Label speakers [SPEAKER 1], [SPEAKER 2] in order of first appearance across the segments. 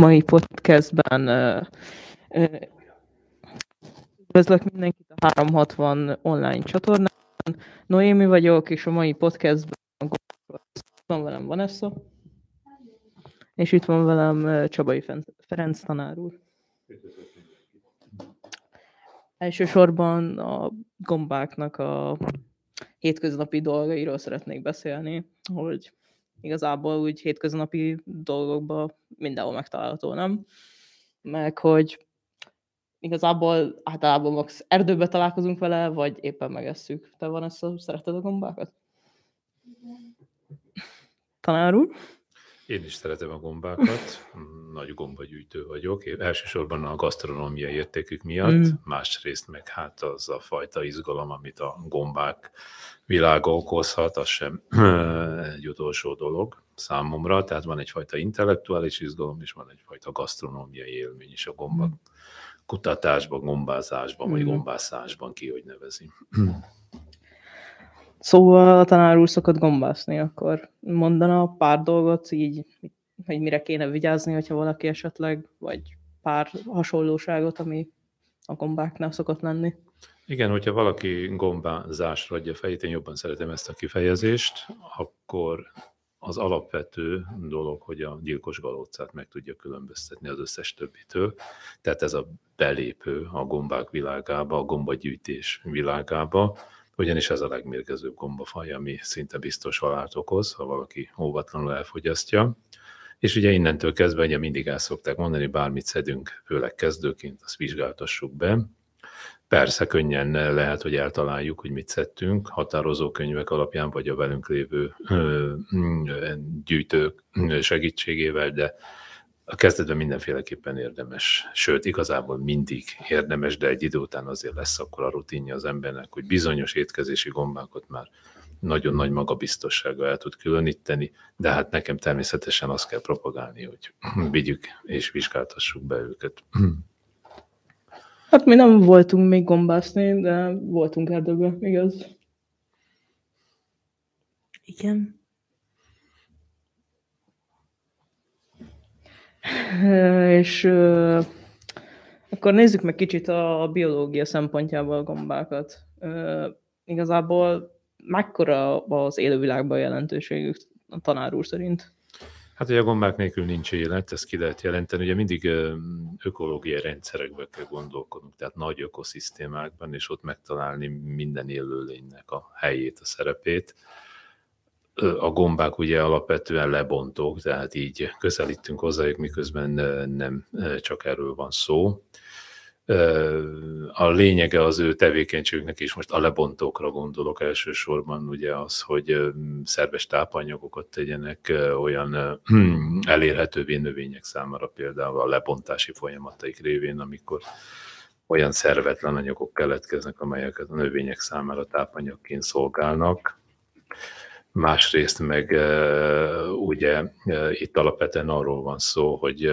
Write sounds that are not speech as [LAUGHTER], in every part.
[SPEAKER 1] mai podcastben üdvözlök mindenkit a 360 online csatornán. Noémi vagyok, és a mai podcastben van velem Vanessa, és itt van velem Csabai Ferenc tanár úr. Elsősorban a gombáknak a hétköznapi dolgairól szeretnék beszélni, hogy igazából úgy hétköznapi dolgokban mindenhol megtalálható, nem? Meg hogy igazából általában max erdőbe találkozunk vele, vagy éppen megesszük. Te van ezt a, szereted a gombákat? Tanár úr?
[SPEAKER 2] Én is szeretem a gombákat, nagy gombagyűjtő vagyok, én elsősorban a gasztronómiai értékük miatt, mm. másrészt meg hát az a fajta izgalom, amit a gombák világa okozhat, az sem [CLEARS THROAT] egy utolsó dolog számomra, tehát van egyfajta intellektuális izgalom, és van egyfajta gasztronómiai élmény is a gomba mm. kutatásban, gombázásban, mm. vagy gombászásban, ki hogy nevezi.
[SPEAKER 1] Szóval tanár úr szokott gombászni, akkor mondana pár dolgot így, hogy mire kéne vigyázni, hogyha valaki esetleg, vagy pár hasonlóságot, ami a gombáknál szokott lenni.
[SPEAKER 2] Igen, hogyha valaki gombázásra adja fejét, én jobban szeretem ezt a kifejezést, akkor az alapvető dolog, hogy a gyilkos galócát meg tudja különböztetni az összes többitől. Tehát ez a belépő a gombák világába, a gombagyűjtés világába, ugyanis ez a legmérgezőbb gombafaj, ami szinte biztos halált okoz, ha valaki óvatlanul elfogyasztja. És ugye innentől kezdve ugye mindig el szokták mondani, bármit szedünk, főleg kezdőként, azt vizsgáltassuk be. Persze könnyen lehet, hogy eltaláljuk, hogy mit szedtünk, határozó könyvek alapján, vagy a velünk lévő gyűjtők segítségével, de a kezdetben mindenféleképpen érdemes, sőt, igazából mindig érdemes, de egy idő után azért lesz akkor a rutinja az embernek, hogy bizonyos étkezési gombákat már nagyon nagy magabiztossággal el tud különíteni, de hát nekem természetesen azt kell propagálni, hogy [CLEARS THROAT] vigyük és vizsgáltassuk be őket. [CLEARS THROAT]
[SPEAKER 1] Hát mi nem voltunk még gombászni, de voltunk erdőben, igaz? Igen. És akkor nézzük meg kicsit a biológia szempontjából a gombákat. Igazából mekkora az élővilágban jelentőségük a tanár úr szerint?
[SPEAKER 2] Hát, hogy a gombák nélkül nincs élet, ezt ki lehet jelenteni. Ugye mindig ökológiai rendszerekbe kell gondolkodnunk, tehát nagy ökoszisztémákban, és ott megtalálni minden élőlénynek a helyét, a szerepét a gombák ugye alapvetően lebontók, tehát így közelítünk hozzájuk, miközben nem csak erről van szó. A lényege az ő tevékenységüknek is most a lebontókra gondolok elsősorban, ugye az, hogy szerves tápanyagokat tegyenek olyan [CLEARS THROAT] elérhetővé növények számára, például a lebontási folyamataik révén, amikor olyan szervetlen anyagok keletkeznek, amelyeket a növények számára tápanyagként szolgálnak Másrészt meg ugye itt alapvetően arról van szó, hogy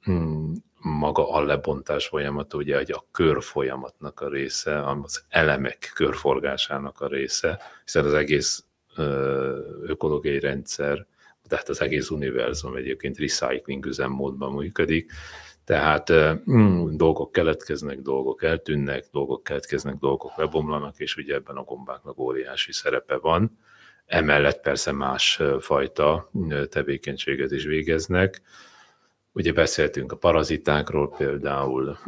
[SPEAKER 2] hm, maga a lebontás folyamata ugye egy a kör folyamatnak a része, az elemek körforgásának a része, hiszen az egész ökológiai rendszer, tehát az egész univerzum egyébként recycling üzemmódban működik, tehát mm, dolgok keletkeznek, dolgok eltűnnek, dolgok keletkeznek, dolgok lebomlanak, és ugye ebben a gombáknak óriási szerepe van. Emellett persze más fajta tevékenységet is végeznek. Ugye beszéltünk a parazitákról például,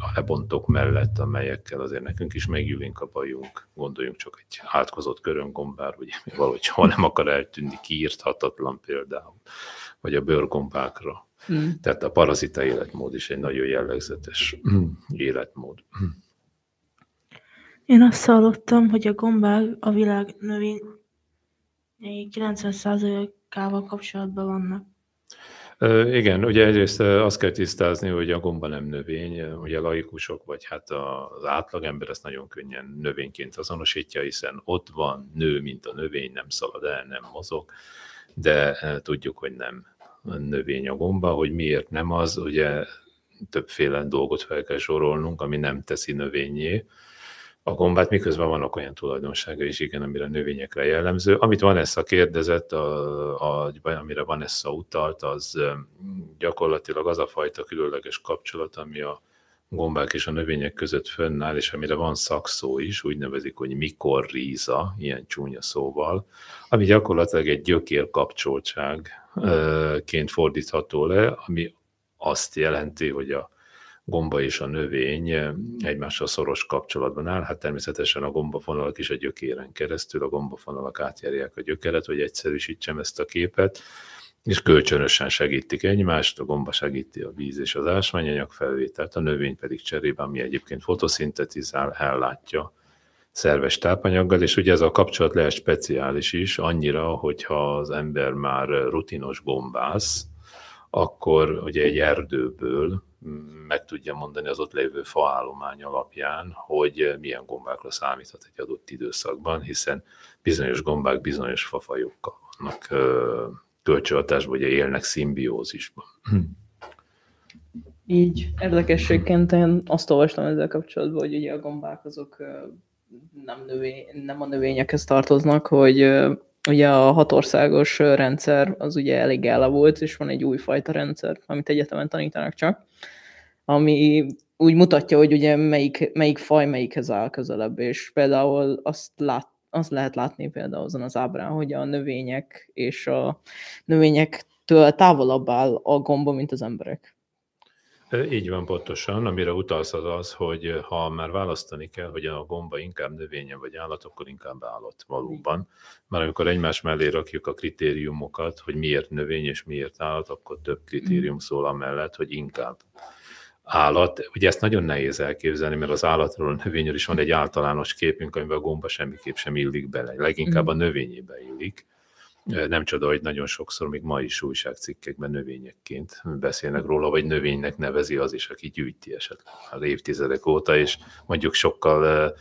[SPEAKER 2] a lebontok mellett, amelyekkel azért nekünk is megjülünk a bajunk. Gondoljunk csak egy átkozott köröngombár, ugye valahogy ha nem akar eltűnni, kiírthatatlan például, vagy a bőrgombákra. Mm. Tehát a parazita életmód is egy nagyon jellegzetes életmód.
[SPEAKER 3] Én azt hallottam, hogy a gombák a világ növény 90%-ával kapcsolatban vannak.
[SPEAKER 2] Igen, ugye egyrészt azt kell tisztázni, hogy a gomba nem növény, ugye laikusok, vagy hát az átlagember ezt nagyon könnyen növényként azonosítja, hiszen ott van, nő, mint a növény, nem szalad el, nem mozog, de tudjuk, hogy nem növény a gomba, hogy miért nem az, ugye többféle dolgot fel kell sorolnunk, ami nem teszi növényé, a gombát, miközben vannak olyan tulajdonsága is, igen, amire a növényekre jellemző. Amit Vanessa kérdezett, a, a, amire Vanessa utalt, az gyakorlatilag az a fajta különleges kapcsolat, ami a gombák és a növények között fönnáll, és amire van szakszó is, úgy nevezik, hogy mikorríza, ilyen csúnya szóval, ami gyakorlatilag egy gyökér kapcsoltságként fordítható le, ami azt jelenti, hogy a gomba és a növény egymással szoros kapcsolatban áll. Hát természetesen a gombafonalak is a gyökéren keresztül, a gombafonalak átjárják a gyökeret, hogy egyszerűsítsem ezt a képet, és kölcsönösen segítik egymást, a gomba segíti a víz és az ásványanyag felvételt, a növény pedig cserébe, ami egyébként fotoszintetizál, ellátja szerves tápanyaggal, és ugye ez a kapcsolat lehet speciális is, annyira, hogyha az ember már rutinos gombász, akkor ugye egy erdőből meg tudja mondani az ott lévő faállomány alapján, hogy milyen gombákra számíthat egy adott időszakban, hiszen bizonyos gombák bizonyos fafajokkal vannak kölcsönhatásban, ugye élnek szimbiózisban.
[SPEAKER 1] Így érdekességként én azt olvastam ezzel kapcsolatban, hogy ugye a gombák azok nem, növény, nem a növényekhez tartoznak, hogy ugye a hatországos rendszer az ugye elég volt, és van egy újfajta rendszer, amit egyetemen tanítanak csak, ami úgy mutatja, hogy ugye melyik, melyik faj melyikhez áll közelebb, és például azt, lát, azt lehet látni például azon az ábrán, hogy a növények és a növényektől távolabb áll a gomba, mint az emberek.
[SPEAKER 2] Így van pontosan, amire utalsz az az, hogy ha már választani kell, hogy a gomba inkább növénye vagy állat, akkor inkább állat valóban. Már amikor egymás mellé rakjuk a kritériumokat, hogy miért növény és miért állat, akkor több kritérium mm. szól amellett, hogy inkább állat. Ugye ezt nagyon nehéz elképzelni, mert az állatról, a növényről is van egy általános képünk, amiben a gomba semmiképp sem illik bele. Leginkább a mm. növényébe illik. Nem csoda, hogy nagyon sokszor, még ma is újságcikkekben növényekként beszélnek róla, vagy növénynek nevezi az is, aki gyűjti esetleg az évtizedek óta, és mondjuk sokkal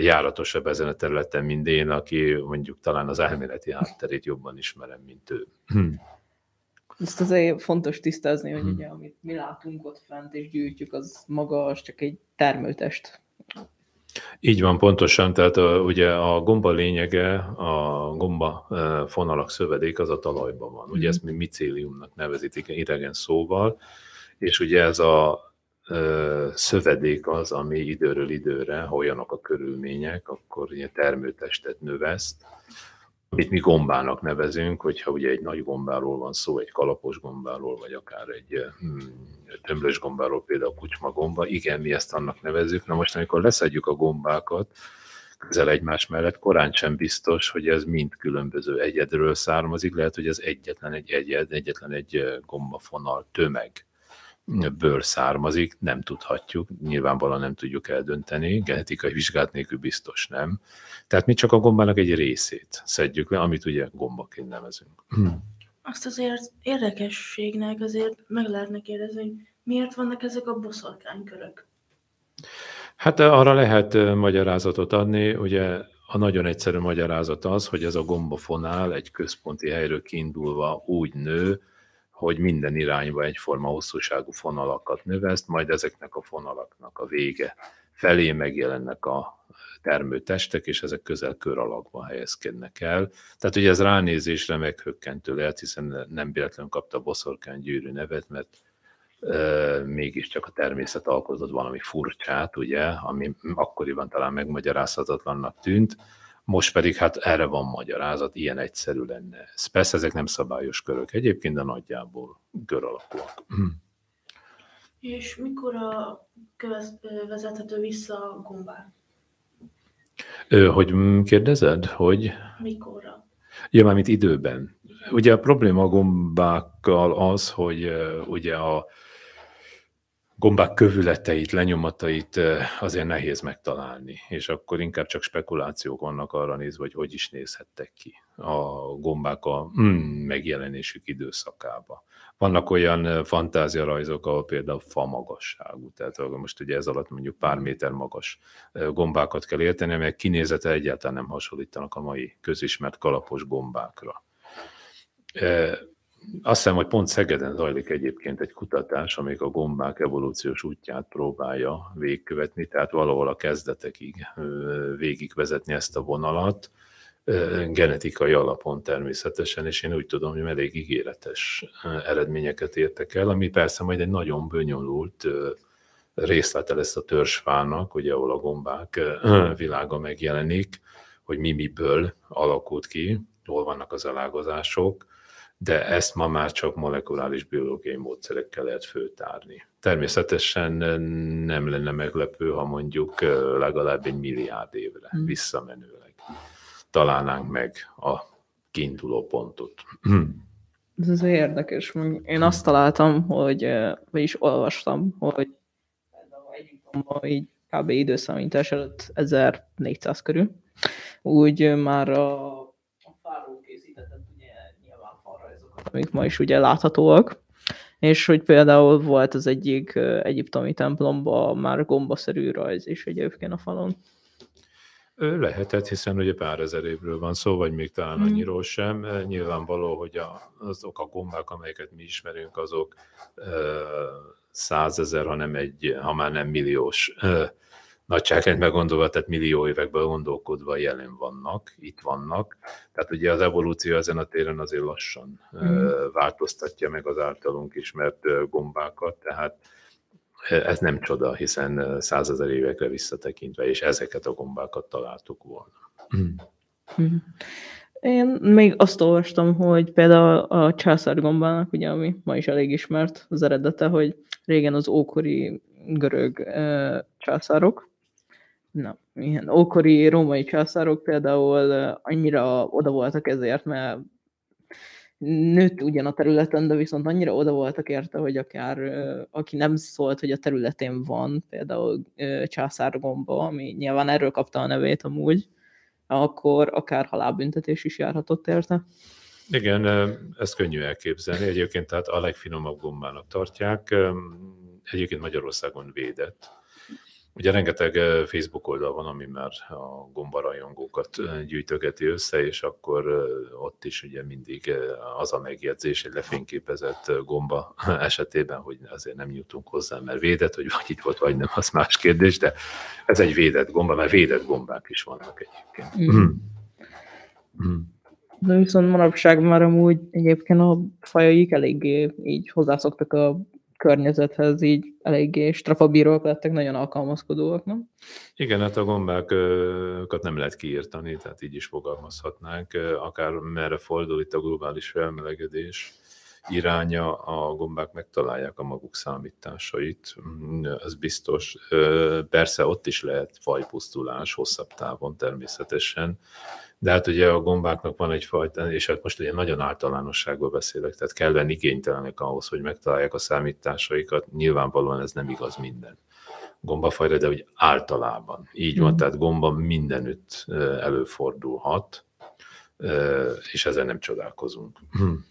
[SPEAKER 2] járatosabb ezen a területen, mint én, aki mondjuk talán az elméleti hátterét jobban ismerem, mint ő.
[SPEAKER 1] Ezt azért fontos tisztázni, hogy ugye, amit mi látunk ott fent és gyűjtjük, az maga az csak egy termőtest.
[SPEAKER 2] Így van, pontosan, tehát a, ugye a gomba lényege, a gomba fonalak szövedék az a talajban van. Ugye ezt mi micéliumnak nevezik idegen szóval, és ugye ez a ö, szövedék az, ami időről időre, ha olyanok a körülmények, akkor ugye termőtestet növeszt, amit mi gombának nevezünk, hogyha ugye egy nagy gombáról van szó, egy kalapos gombáról, vagy akár egy hmm, tömlős gombáról, például a kucsma gomba, igen, mi ezt annak nevezzük. Na most, amikor leszedjük a gombákat, közel egymás mellett, korán sem biztos, hogy ez mind különböző egyedről származik, lehet, hogy ez egyetlen egy egyed, egyetlen egy gombafonal tömeg ből származik, nem tudhatjuk, nyilvánvalóan nem tudjuk eldönteni, genetikai vizsgát nélkül biztos nem. Tehát mi csak a gombának egy részét szedjük le, amit ugye gombaként nevezünk. [CLEARS THROAT]
[SPEAKER 3] Azt azért érdekességnek azért meg lehetne kérdezni, hogy miért vannak ezek a boszorkánykörök?
[SPEAKER 2] Hát arra lehet magyarázatot adni, ugye a nagyon egyszerű magyarázat az, hogy ez a gombafonál egy központi helyről kiindulva úgy nő, hogy minden irányba egyforma hosszúságú fonalakat növeszt, majd ezeknek a fonalaknak a vége felé megjelennek a termőtestek, és ezek közel kör alakban helyezkednek el. Tehát ugye ez ránézésre meghökkentő lehet, hiszen nem véletlenül kapta a boszorkány gyűrű nevet, mert e, mégiscsak a természet alkotott valami furcsát, ugye, ami akkoriban talán megmagyarázhatatlannak tűnt, most pedig hát erre van magyarázat, ilyen egyszerű lenne ez. Persze ezek nem szabályos körök egyébként, de nagyjából kör alakúak. [CLEARS THROAT]
[SPEAKER 3] És mikor a vezethető vissza a gombák?
[SPEAKER 2] Hogy kérdezed, hogy?
[SPEAKER 3] Mikorra?
[SPEAKER 2] Ja, már mint időben. Ugye a probléma a gombákkal az, hogy ugye a gombák kövületeit, lenyomatait azért nehéz megtalálni, és akkor inkább csak spekulációk vannak arra nézve, hogy hogy is nézhettek ki a gombák a mm, megjelenésük időszakába. Vannak olyan fantáziarajzok, ahol például fa magasságú, tehát most ugye ez alatt mondjuk pár méter magas gombákat kell érteni, amelyek kinézete egyáltalán nem hasonlítanak a mai közismert kalapos gombákra azt hiszem, hogy pont Szegeden zajlik egyébként egy kutatás, amelyik a gombák evolúciós útját próbálja végigkövetni, tehát valahol a kezdetekig végigvezetni ezt a vonalat, genetikai alapon természetesen, és én úgy tudom, hogy elég ígéretes eredményeket értek el, ami persze majd egy nagyon bonyolult részlete lesz a törzsfának, ugye, ahol a gombák [CLEARS THROAT] világa megjelenik, hogy mi miből alakult ki, hol vannak az elágazások, de ezt ma már csak molekuláris biológiai módszerekkel lehet főtárni. Természetesen nem lenne meglepő, ha mondjuk legalább egy milliárd évre hmm. visszamenőleg találnánk meg a kiinduló pontot.
[SPEAKER 1] Ez az érdekes. Én azt találtam, hogy, vagyis olvastam, hogy Egyiptomban így kb. időszámítás előtt 1400 körül, úgy már a amik ma is ugye láthatóak, és hogy például volt az egyik egyiptomi templomban már gombaszerű rajz is egyébként a falon.
[SPEAKER 2] Lehetett, hiszen ugye pár ezer évről van szó, vagy még talán hmm. annyiról sem. Nyilvánvaló, hogy a, azok a gombák, amelyeket mi ismerünk, azok százezer, ha, nem egy, ha már nem milliós nagyságrendben gondolva, tehát millió években gondolkodva jelen vannak, itt vannak. Tehát ugye az evolúció ezen a téren azért lassan mm. változtatja meg az általunk ismert gombákat, tehát ez nem csoda, hiszen százezer évekre visszatekintve, és ezeket a gombákat találtuk volna.
[SPEAKER 1] Mm. Én még azt olvastam, hogy például a császárgombának, ugye, ami ma is elég ismert az eredete, hogy régen az ókori görög e, császárok, na, ilyen ókori római császárok például annyira oda voltak ezért, mert nőtt ugyan a területen, de viszont annyira oda voltak érte, hogy akár aki nem szólt, hogy a területén van, például császárgomba, ami nyilván erről kapta a nevét amúgy, akkor akár halálbüntetés is járhatott érte.
[SPEAKER 2] Igen, ezt könnyű elképzelni. Egyébként tehát a legfinomabb gombának tartják. Egyébként Magyarországon védett Ugye rengeteg Facebook oldal van, ami már a gombarajongókat gyűjtögeti össze, és akkor ott is ugye mindig az a megjegyzés egy lefényképezett gomba [LAUGHS] esetében, hogy azért nem jutunk hozzá, mert védett, hogy vagy itt volt, vagy nem, az más kérdés, de ez egy védett gomba, mert védett gombák is vannak egyébként. Mm.
[SPEAKER 1] Mm. De viszont manapság már amúgy egyébként a fajaik eléggé így hozzászoktak a környezethez így eléggé strafabíróak lettek, nagyon alkalmazkodóak, nem?
[SPEAKER 2] Igen, hát a gombákat nem lehet kiírtani, tehát így is fogalmazhatnánk, akár merre fordul itt a globális felmelegedés iránya, a gombák megtalálják a maguk számításait, ez biztos. Persze ott is lehet fajpusztulás hosszabb távon természetesen, de hát ugye a gombáknak van egyfajta, és hát most ugye nagyon általánosságban beszélek, tehát kellene igénytelenek ahhoz, hogy megtalálják a számításaikat. Nyilvánvalóan ez nem igaz minden gombafajra, de úgy általában. Így van, mm. tehát gomba mindenütt előfordulhat, és ezzel nem csodálkozunk. [CLEARS THROAT]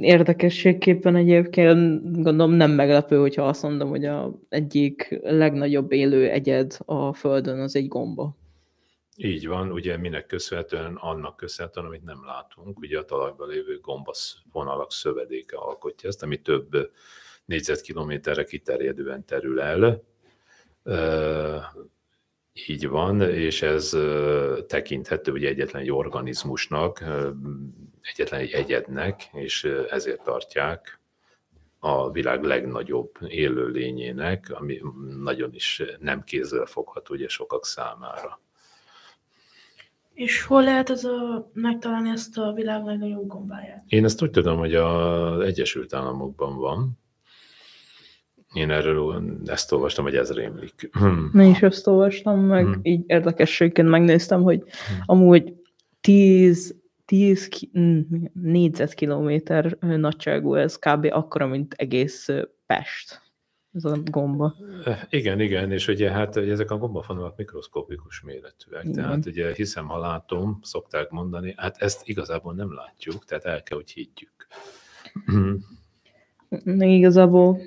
[SPEAKER 1] Érdekességképpen egyébként gondolom nem meglepő, hogyha azt mondom, hogy a egyik legnagyobb élő egyed a Földön az egy gomba.
[SPEAKER 2] Így van, ugye minek köszönhetően, annak köszönhetően, amit nem látunk, ugye a talajban lévő gombasz vonalak szövedéke alkotja ezt, ami több négyzetkilométerre kiterjedően terül el. Így van, és ez tekinthető ugye egyetlen egy organizmusnak, egyetlen egy egyednek, és ezért tartják a világ legnagyobb élőlényének, ami nagyon is nem kézzel fogható ugye sokak számára.
[SPEAKER 3] És hol lehet ez a, megtalálni ezt a világ legnagyobb gombáját?
[SPEAKER 2] Én ezt úgy tudom, hogy az Egyesült Államokban van. Én erről ezt olvastam, hogy ez rémlik.
[SPEAKER 1] Hmm. Én is ezt olvastam, meg hmm. így érdekességként megnéztem, hogy hmm. amúgy 10, 10 négyzetkilométer nagyságú ez kb. akkora, mint egész Pest ez a gomba.
[SPEAKER 2] Igen, igen, és ugye hát ugye ezek a gombafonalak mikroszkopikus méretűek, igen. tehát ugye hiszem, ha látom, szokták mondani, hát ezt igazából nem látjuk, tehát el kell, hogy higgyük.
[SPEAKER 1] Igazából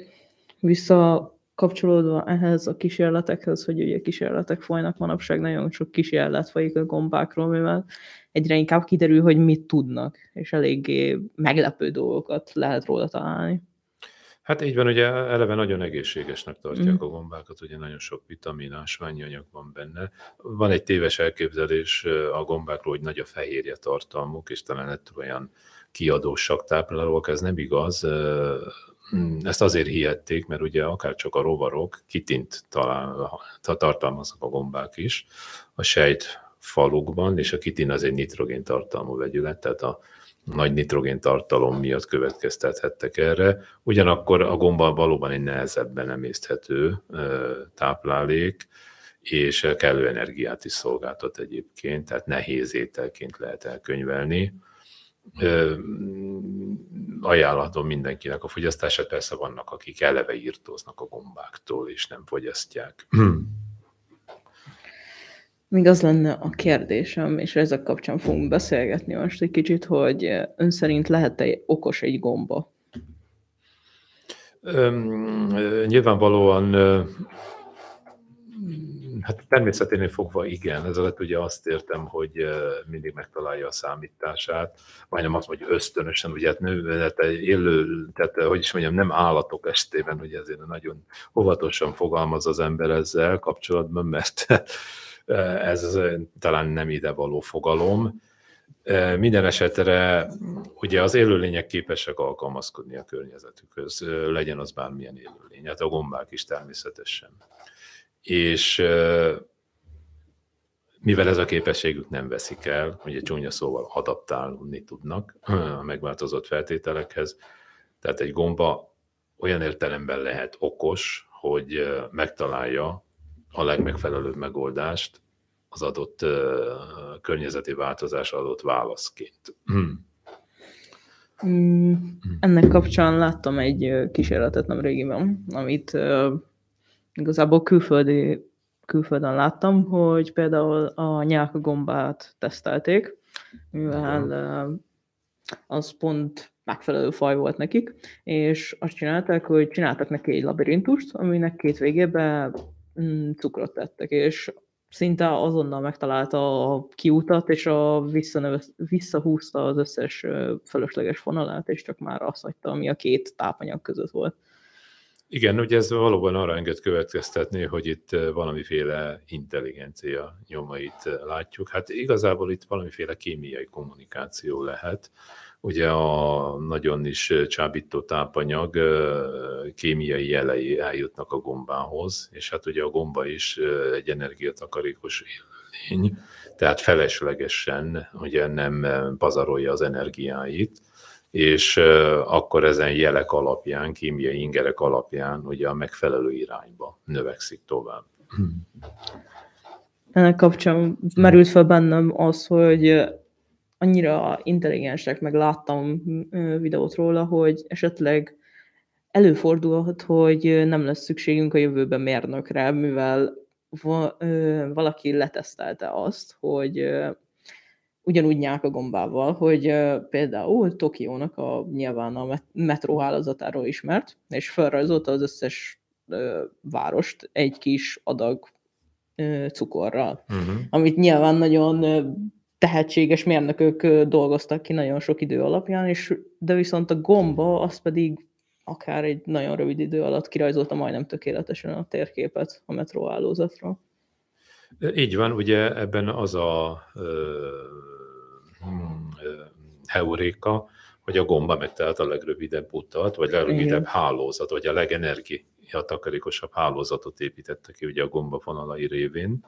[SPEAKER 1] vissza kapcsolódva ehhez a kísérletekhez, hogy ugye kísérletek folynak manapság, nagyon sok kísérlet folyik a gombákról, mivel egyre inkább kiderül, hogy mit tudnak, és eléggé meglepő dolgokat lehet róla találni.
[SPEAKER 2] Hát így van, ugye eleve nagyon egészségesnek tartják mm. a gombákat, ugye nagyon sok vitamin, ásványi anyag van benne. Van egy téves elképzelés a gombákról, hogy nagy a fehérje tartalmuk, és talán ettől olyan kiadósak táplálók, ez nem igaz. Ezt azért hihették, mert ugye akár csak a rovarok kitint talán, tartalmaznak a gombák is a sejt falukban, és a kitin az egy nitrogén tartalmú vegyület, tehát a nagy nitrogén tartalom miatt következtethettek erre. Ugyanakkor a gomba valóban egy nehezebben emészthető táplálék, és kellő energiát is szolgáltat egyébként, tehát nehéz ételként lehet elkönyvelni. Ajánlatom mindenkinek a fogyasztását, persze vannak, akik eleve írtóznak a gombáktól, és nem fogyasztják.
[SPEAKER 1] Még az lenne a kérdésem, és ezek kapcsán fogunk beszélgetni most egy kicsit, hogy ön szerint lehet-e okos egy gomba?
[SPEAKER 2] Üm, nyilvánvalóan hát természeténél fogva igen, ez alatt ugye azt értem, hogy mindig megtalálja a számítását, majdnem azt hogy ösztönösen, ugye hát nő, hát élő, tehát hogy is mondjam, nem állatok estében, hogy ezért nagyon óvatosan fogalmaz az ember ezzel kapcsolatban, mert [LAUGHS] ez talán nem ide való fogalom. Minden esetre ugye az élőlények képesek alkalmazkodni a környezetükhöz, legyen az bármilyen élőlény, hát a gombák is természetesen. És mivel ez a képességük nem veszik el, ugye csúnya szóval adaptálni tudnak [CLEARS THROAT] a megváltozott feltételekhez, tehát egy gomba olyan értelemben lehet okos, hogy megtalálja a legmegfelelőbb megoldást az adott környezeti változás adott válaszként.
[SPEAKER 1] Mm, ennek kapcsán láttam egy kísérletet nem régiben, amit igazából külföldi, külföldön láttam, hogy például a nyálka gombát tesztelték, mivel az pont megfelelő faj volt nekik, és azt csinálták, hogy csináltak neki egy labirintust, aminek két végébe mm, cukrot tettek, és szinte azonnal megtalálta a kiutat, és a visszahúzta az összes fölösleges fonalát, és csak már azt hagyta, ami a két tápanyag között volt.
[SPEAKER 2] Igen, ugye ez valóban arra enged következtetni, hogy itt valamiféle intelligencia nyomait látjuk. Hát igazából itt valamiféle kémiai kommunikáció lehet, ugye a nagyon is csábító tápanyag kémiai jelei eljutnak a gombához, és hát ugye a gomba is egy energiatakarékos élőlény, tehát feleslegesen ugye nem pazarolja az energiáit, és akkor ezen jelek alapján, kémiai ingerek alapján ugye a megfelelő irányba növekszik tovább. [CLEARS THROAT]
[SPEAKER 1] Ennek kapcsán merült fel bennem az, hogy annyira intelligensek, meg láttam videót róla, hogy esetleg előfordulhat, hogy nem lesz szükségünk a jövőben mérnökre, mivel valaki letesztelte azt, hogy ugyanúgy gombával, hogy például Tokiónak a nyilván a metróhálózatáról ismert, és felrajzolta az összes várost egy kis adag cukorral, uh-huh. amit nyilván nagyon tehetséges mérnökök dolgoztak ki nagyon sok idő alapján, és, de viszont a gomba az pedig akár egy nagyon rövid idő alatt kirajzolta majdnem tökéletesen a térképet a metróhálózatról.
[SPEAKER 2] Így van, ugye ebben az a ö, heuréka, hogy a gomba megtalált a legrövidebb utat, vagy a legrövidebb Igen. hálózat, vagy a legenergiatakarékosabb hálózatot építette ki ugye a gomba fonalai révén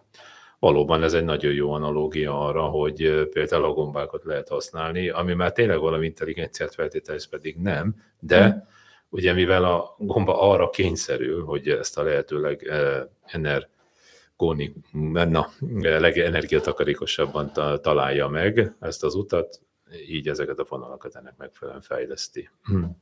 [SPEAKER 2] valóban ez egy nagyon jó analógia arra, hogy például a gombákat lehet használni, ami már tényleg valami intelligenciát feltételez, pedig nem, de hmm. ugye mivel a gomba arra kényszerül, hogy ezt a lehetőleg ener Góni, na, legenergiatakarékosabban találja meg ezt az utat, így ezeket a vonalakat ennek megfelelően fejleszti. Hmm.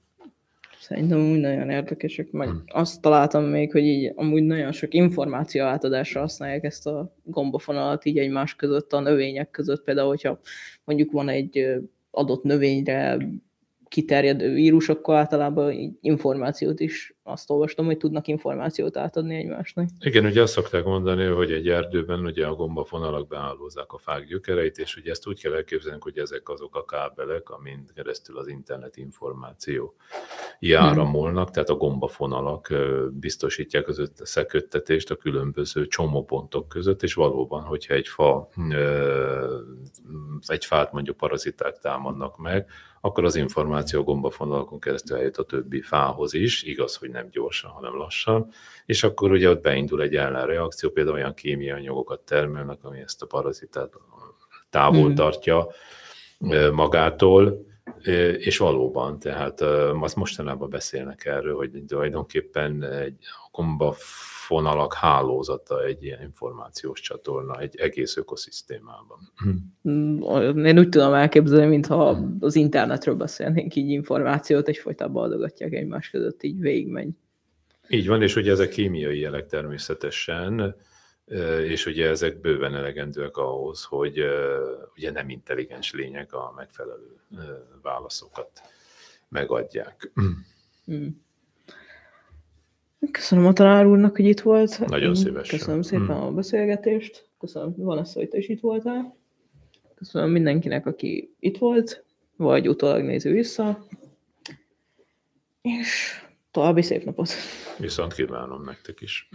[SPEAKER 1] Szerintem úgy nagyon érdekesek, meg hmm. azt találtam még, hogy így amúgy nagyon sok információ átadásra használják ezt a gombafonalat így egymás között, a növények között. Például, hogyha mondjuk van egy adott növényre kiterjedő vírus, akkor általában információt is azt olvastam, hogy tudnak információt átadni egymásnak.
[SPEAKER 2] Igen, ugye azt szokták mondani, hogy egy erdőben ugye a gombafonalak beállózzák a fák gyökereit, és ugye ezt úgy kell elképzelni, hogy ezek azok a kábelek, amin keresztül az internet információ járamolnak, tehát a gombafonalak biztosítják az összeköttetést a különböző csomópontok között, és valóban, hogyha egy fa, egy fát mondjuk paraziták támadnak meg, akkor az információ gombafonalakon keresztül eljut a többi fához is, igaz, hogy nem gyorsan, hanem lassan, és akkor ugye ott beindul egy ellenreakció, például olyan kémiai anyagokat termelnek, ami ezt a parazitát távol
[SPEAKER 1] Hmm.
[SPEAKER 2] tartja ö, magától, és valóban, tehát azt mostanában beszélnek erről, hogy tulajdonképpen egy gombafonalak hálózata egy ilyen információs csatorna egy egész ökoszisztémában.
[SPEAKER 1] Mm, Én úgy tudom elképzelni, mintha az internetről beszélnénk, így információt egyfolytában adogatják egymás között, így végigmegy.
[SPEAKER 2] Így van, és ugye ezek kémiai jelek természetesen, és ugye ezek bőven elegendőek ahhoz, hogy ugye nem intelligens lények a megfelelő válaszokat megadják.
[SPEAKER 1] Mm. Köszönöm a tanár úrnak, hogy itt volt.
[SPEAKER 2] Nagyon
[SPEAKER 1] Mm,
[SPEAKER 2] szívesen.
[SPEAKER 1] Köszönöm szépen
[SPEAKER 2] Mm.
[SPEAKER 1] a beszélgetést. Köszönöm, van ezt, hogy te is itt voltál. Köszönöm mindenkinek, aki itt volt, vagy utólag néző vissza. És további szép napot!
[SPEAKER 2] Viszont kívánom nektek is.